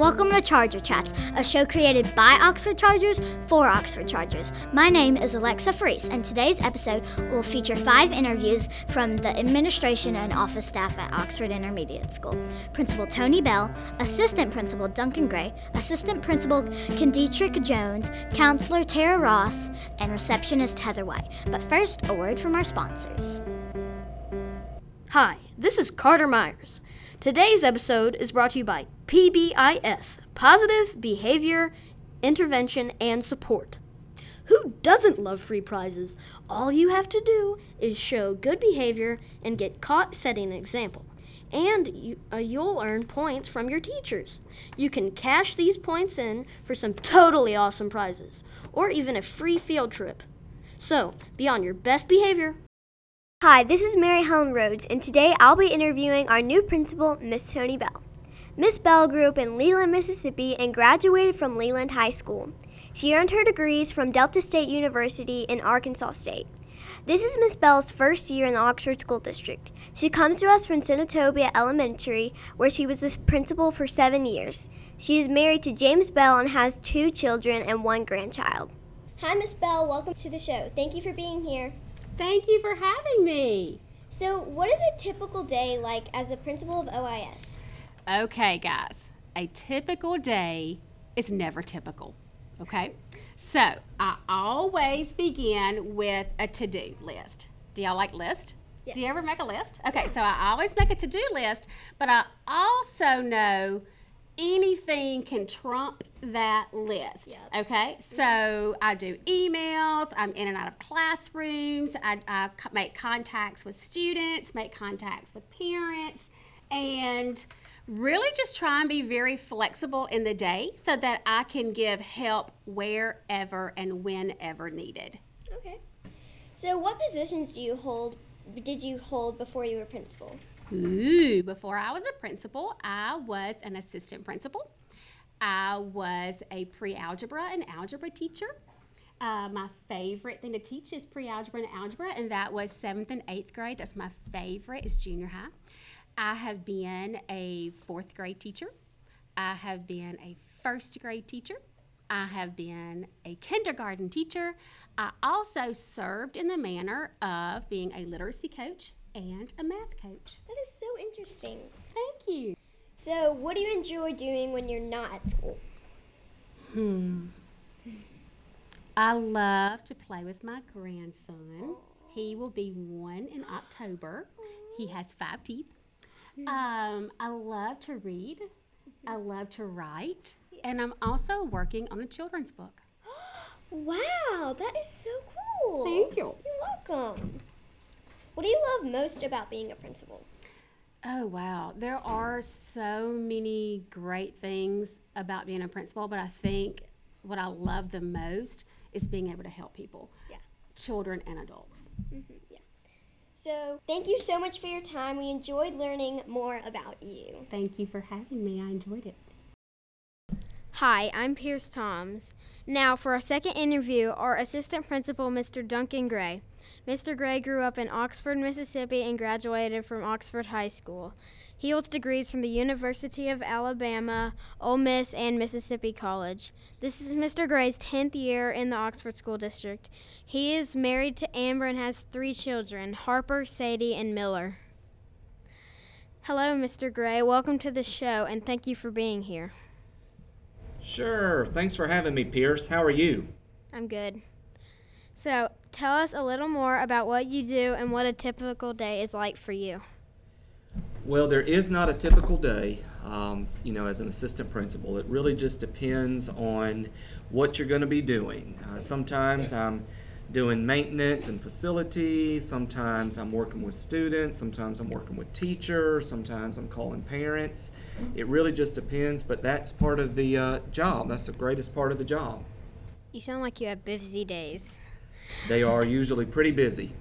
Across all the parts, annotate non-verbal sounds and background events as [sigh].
Welcome to Charger Chats, a show created by Oxford Chargers for Oxford Chargers. My name is Alexa Freese, and today's episode will feature five interviews from the administration and office staff at Oxford Intermediate School. Principal Tony Bell, Assistant Principal Duncan Gray, Assistant Principal Kendrick Jones, Counselor Tara Ross, and Receptionist Heather White. But first, a word from our sponsors. Hi, this is Carter Myers. Today's episode is brought to you by PBIS Positive Behavior Intervention and Support. Who doesn't love free prizes? All you have to do is show good behavior and get caught setting an example. And you, uh, you'll earn points from your teachers. You can cash these points in for some totally awesome prizes, or even a free field trip. So, be on your best behavior Hi, this is Mary Helen Rhodes, and today I'll be interviewing our new principal, Miss Tony Bell. Miss Bell grew up in Leland, Mississippi, and graduated from Leland High School. She earned her degrees from Delta State University in Arkansas State. This is Miss Bell's first year in the Oxford School District. She comes to us from Senatobia Elementary, where she was the principal for seven years. She is married to James Bell and has two children and one grandchild. Hi, Miss Bell. Welcome to the show. Thank you for being here. Thank you for having me. So, what is a typical day like as the principal of OIS? Okay, guys, a typical day is never typical. Okay, so I always begin with a to do list. Do y'all like list? Yes. Do you ever make a list? Okay, so I always make a to do list, but I also know anything can trump that list. Yep. Okay, so I do emails, I'm in and out of classrooms, I, I make contacts with students, make contacts with parents, and really just try and be very flexible in the day so that I can give help wherever and whenever needed. Okay. So, what positions do you hold? Did you hold before you were principal? Ooh, before I was a principal, I was an assistant principal. I was a pre algebra and algebra teacher. Uh, my favorite thing to teach is pre algebra and algebra, and that was seventh and eighth grade. That's my favorite, is junior high. I have been a fourth grade teacher. I have been a first grade teacher. I have been a kindergarten teacher. I also served in the manner of being a literacy coach and a math coach. That is so interesting. Thank you. So, what do you enjoy doing when you're not at school? Hmm. I love to play with my grandson. He will be one in October. He has five teeth. Um, I love to read. I love to write. And I'm also working on a children's book. [gasps] Wow, that is so cool. Thank you. You're welcome. What do you love most about being a principal? Oh, wow. There are so many great things about being a principal, but I think what I love the most is being able to help people Yeah. children and adults. Mm-hmm, yeah. So, thank you so much for your time. We enjoyed learning more about you. Thank you for having me. I enjoyed it. Hi, I'm Pierce Toms. Now, for our second interview, our assistant principal, Mr. Duncan Gray. Mr. Gray grew up in Oxford, Mississippi, and graduated from Oxford High School. He holds degrees from the University of Alabama, Ole Miss, and Mississippi College. This is Mr. Gray's 10th year in the Oxford School District. He is married to Amber and has three children Harper, Sadie, and Miller. Hello, Mr. Gray. Welcome to the show, and thank you for being here. Sure. Thanks for having me, Pierce. How are you? I'm good. So, tell us a little more about what you do and what a typical day is like for you. Well, there is not a typical day, um, you know, as an assistant principal. It really just depends on what you're going to be doing. Uh, sometimes I'm doing maintenance and facility. Sometimes I'm working with students. Sometimes I'm working with teachers. Sometimes I'm calling parents. It really just depends, but that's part of the uh, job. That's the greatest part of the job. You sound like you have busy days. They are usually pretty busy.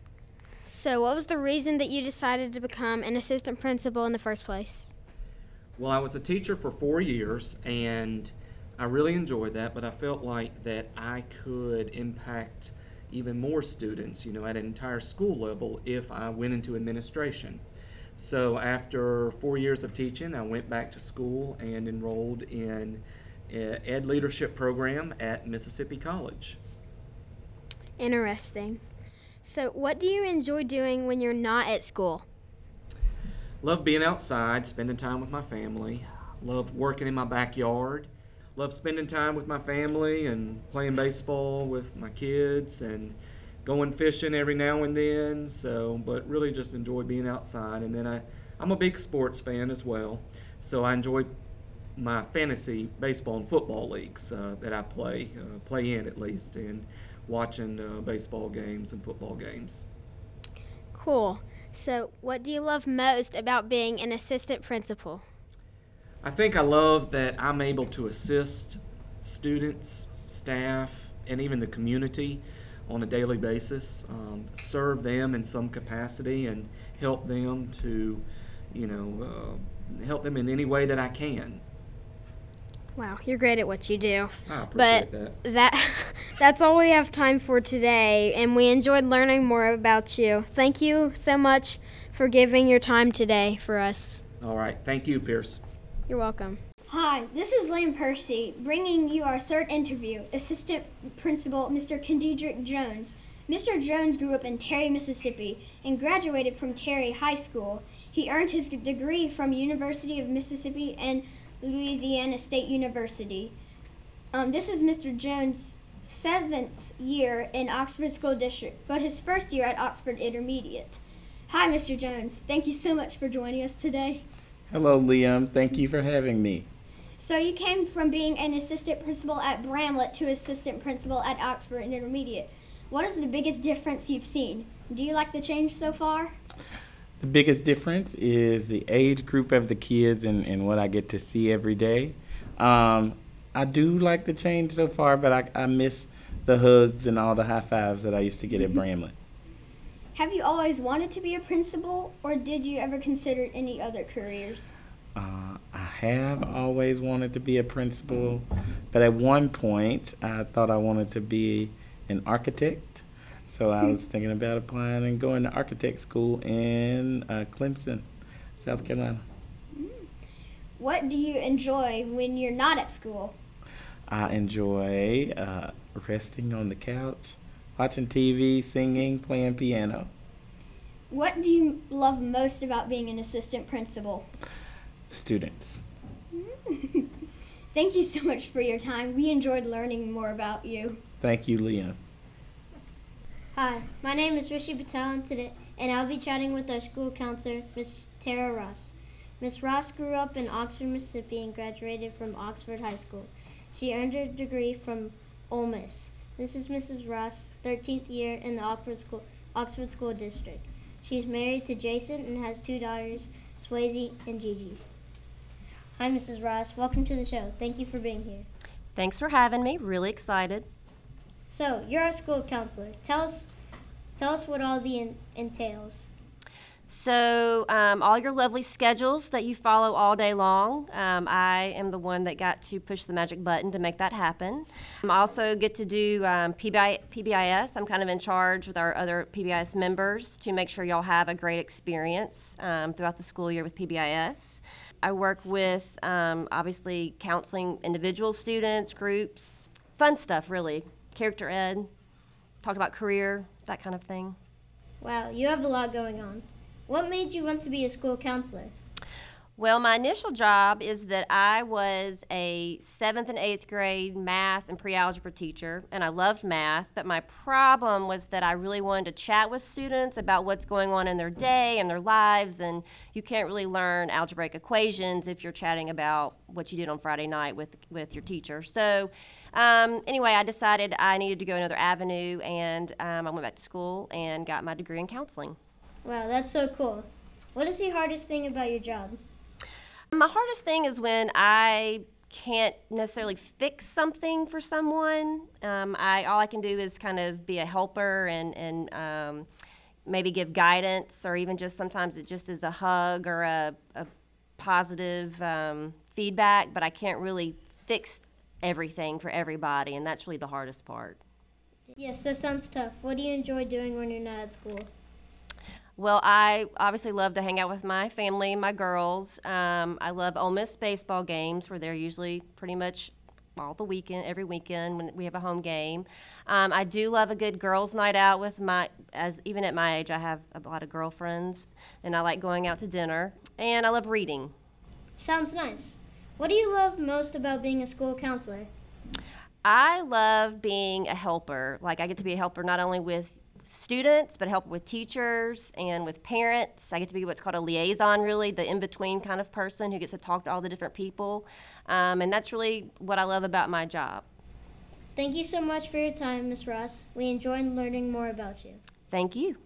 So, what was the reason that you decided to become an assistant principal in the first place? Well, I was a teacher for four years and I really enjoyed that, but I felt like that I could impact even more students, you know, at an entire school level if I went into administration. So after four years of teaching, I went back to school and enrolled in Ed Leadership Program at Mississippi College. Interesting. So, what do you enjoy doing when you're not at school? Love being outside, spending time with my family. Love working in my backyard. Love spending time with my family and playing baseball with my kids and going fishing every now and then. So, but really just enjoy being outside. And then I, I'm a big sports fan as well. So I enjoy my fantasy baseball and football leagues uh, that I play, uh, play in at least, and watching uh, baseball games and football games. Cool. So, what do you love most about being an assistant principal? I think I love that I'm able to assist students, staff, and even the community on a daily basis, um, serve them in some capacity, and help them to, you know, uh, help them in any way that I can. Wow, you're great at what you do. I appreciate But that. that [laughs] that's all we have time for today, and we enjoyed learning more about you. Thank you so much for giving your time today for us. All right. Thank you, Pierce. You're welcome. Hi, this is Lane Percy bringing you our third interview. Assistant Principal Mr. Kendrick Jones. Mr. Jones grew up in Terry, Mississippi, and graduated from Terry High School. He earned his degree from University of Mississippi and Louisiana State University. Um, this is Mr. Jones' seventh year in Oxford School District, but his first year at Oxford Intermediate. Hi, Mr. Jones. Thank you so much for joining us today. Hello, Liam. Thank you for having me. So you came from being an assistant principal at Bramlett to assistant principal at Oxford Intermediate. What is the biggest difference you've seen? Do you like the change so far? The biggest difference is the age group of the kids and, and what I get to see every day. Um, I do like the change so far, but I, I miss the hugs and all the high fives that I used to get at Bramlett. Have you always wanted to be a principal, or did you ever consider any other careers? Uh, I have always wanted to be a principal, but at one point I thought I wanted to be an architect. So I was thinking about applying and going to architect school in uh, Clemson, South Carolina. What do you enjoy when you're not at school? I enjoy uh, resting on the couch, watching TV, singing, playing piano. What do you love most about being an assistant principal? Students. [laughs] Thank you so much for your time. We enjoyed learning more about you. Thank you, Liam. Hi, my name is Rishi Patel, and today, and I'll be chatting with our school counselor, Miss Tara Ross. Miss Ross grew up in Oxford, Mississippi, and graduated from Oxford High School. She earned her degree from Ole Miss. This is Mrs. Ross, 13th year in the Oxford School, Oxford School District. She's married to Jason and has two daughters, Swayze and Gigi. Hi, Mrs. Ross. Welcome to the show. Thank you for being here. Thanks for having me. Really excited. So, you're our school counselor. Tell us, tell us what all the in- entails. So, um, all your lovely schedules that you follow all day long, um, I am the one that got to push the magic button to make that happen. I also get to do um, PBI, PBIS. I'm kind of in charge with our other PBIS members to make sure y'all have a great experience um, throughout the school year with PBIS. I work with um, obviously counseling individual students, groups, fun stuff really, character ed, talked about career, that kind of thing. Wow, you have a lot going on. What made you want to be a school counselor? Well, my initial job is that I was a seventh and eighth grade math and pre algebra teacher, and I loved math. But my problem was that I really wanted to chat with students about what's going on in their day and their lives, and you can't really learn algebraic equations if you're chatting about what you did on Friday night with, with your teacher. So, um, anyway, I decided I needed to go another avenue, and um, I went back to school and got my degree in counseling. Wow, that's so cool. What is the hardest thing about your job? My hardest thing is when I can't necessarily fix something for someone. Um, I all I can do is kind of be a helper and and um, maybe give guidance, or even just sometimes it just is a hug or a, a positive um, feedback. But I can't really fix everything for everybody, and that's really the hardest part. Yes, that sounds tough. What do you enjoy doing when you're not at school? Well, I obviously love to hang out with my family, my girls. Um, I love Ole Miss baseball games where they're usually pretty much all the weekend, every weekend when we have a home game. Um, I do love a good girls' night out with my, as even at my age, I have a lot of girlfriends, and I like going out to dinner. And I love reading. Sounds nice. What do you love most about being a school counselor? I love being a helper. Like I get to be a helper not only with students, but help with teachers and with parents. I get to be what's called a liaison, really, the in between kind of person who gets to talk to all the different people. Um, and that's really what I love about my job. Thank you so much for your time, Miss Ross. We enjoyed learning more about you. Thank you.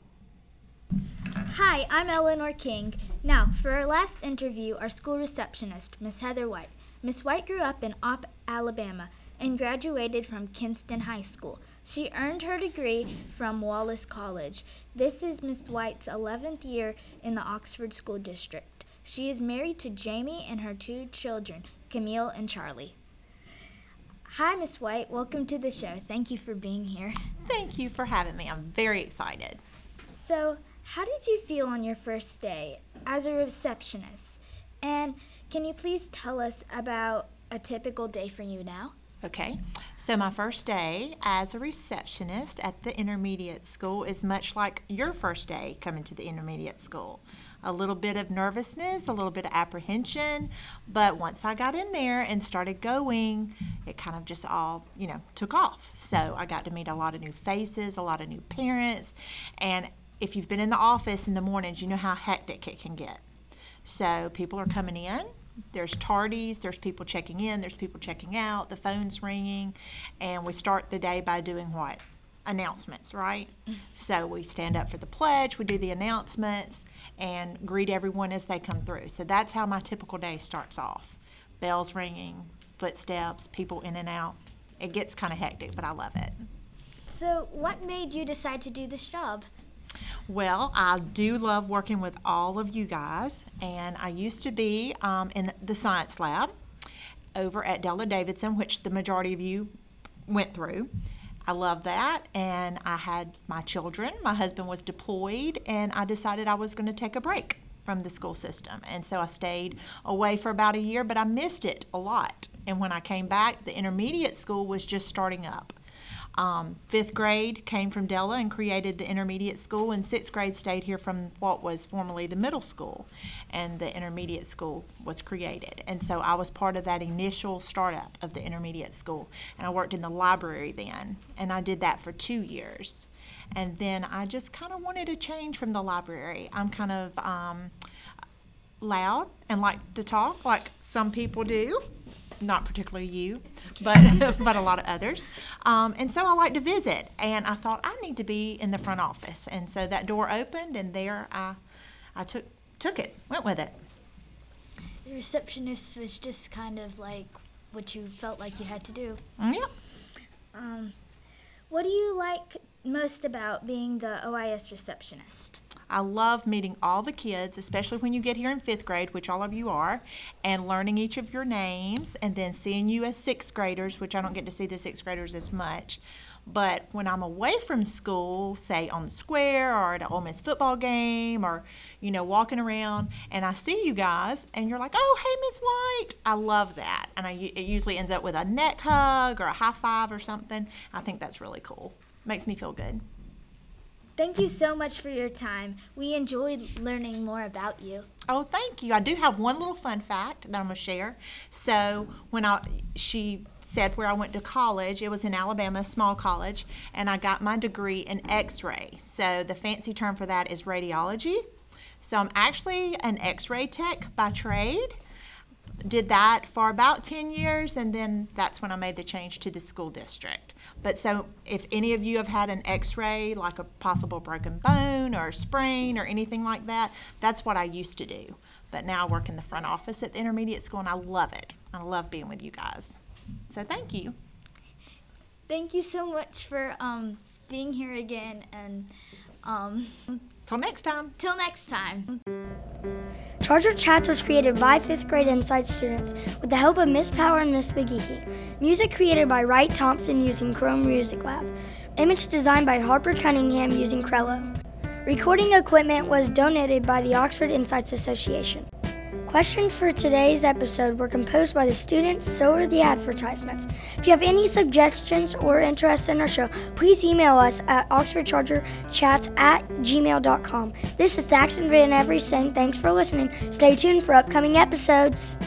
Hi, I'm Eleanor King. Now, for our last interview, our school receptionist, Miss Heather White. Miss White grew up in Opp, Alabama, and graduated from Kinston High School. She earned her degree from Wallace College. This is Miss White's 11th year in the Oxford School District. She is married to Jamie and her two children, Camille and Charlie. Hi, Miss White. Welcome to the show. Thank you for being here. Thank you for having me. I'm very excited. So, how did you feel on your first day as a receptionist? And can you please tell us about a typical day for you now? Okay, so my first day as a receptionist at the intermediate school is much like your first day coming to the intermediate school. A little bit of nervousness, a little bit of apprehension, but once I got in there and started going, it kind of just all, you know, took off. So I got to meet a lot of new faces, a lot of new parents, and if you've been in the office in the mornings, you know how hectic it can get. So people are coming in, there's tardies, there's people checking in, there's people checking out, the phone's ringing, and we start the day by doing what? Announcements, right? so we stand up for the pledge, we do the announcements, and greet everyone as they come through. So that's how my typical day starts off. Bells ringing, footsteps, people in and out. It gets kind of hectic, but I love it. So, what made you decide to do this job? Well, I do love working with all of you guys, and I used to be um, in the science lab over at Della Davidson, which the majority of you went through. I love that, and I had my children. My husband was deployed, and I decided I was going to take a break from the school system. And so I stayed away for about a year, but I missed it a lot. And when I came back, the intermediate school was just starting up. Um, fifth grade came from Della and created the intermediate school, and sixth grade stayed here from what was formerly the middle school, and the intermediate school was created. And so I was part of that initial startup of the intermediate school, and I worked in the library then, and I did that for two years. And then I just kind of wanted a change from the library. I'm kind of um, loud and like to talk, like some people do not particularly you, but [laughs] but a lot of others. Um, and so I like to visit, and I thought I need to be in the front office, and so that door opened, and there I I took took it, went with it. The receptionist was just kind of like what you felt like you had to do. Yeah. Um, what do you like most about being the OIS receptionist? I love meeting all the kids, especially when you get here in fifth grade, which all of you are, and learning each of your names, and then seeing you as sixth graders, which I don't get to see the sixth graders as much. But when I'm away from school, say on the square or at an Ole Miss football game or, you know, walking around and I see you guys and you're like, oh, hey, Miss White. I love that. And I, it usually ends up with a neck hug or a high five or something. I think that's really cool. Makes me feel good. Thank you so much for your time. We enjoyed learning more about you. Oh, thank you. I do have one little fun fact that I'm gonna share. So when I she said where I went to college, it was in Alabama, a small college, and I got my degree in X-ray. So the fancy term for that is radiology. So I'm actually an X-ray tech by trade did that for about 10 years and then that's when I made the change to the school district. But so if any of you have had an x-ray like a possible broken bone or a sprain or anything like that, that's what I used to do. But now I work in the front office at the intermediate school and I love it. I love being with you guys. So thank you. Thank you so much for um, being here again and um, till next time. Till next time. Charger Chats was created by 5th grade Inside students with the help of Miss Power and Miss McGeehee. Music created by Wright Thompson using Chrome Music Lab. Image designed by Harper Cunningham using Crello. Recording equipment was donated by the Oxford Insights Association. Questions for today's episode were composed by the students, so were the advertisements. If you have any suggestions or interest in our show, please email us at oxfordchargerchats at gmail.com. This is Thaxton Van Every saying thanks for listening. Stay tuned for upcoming episodes.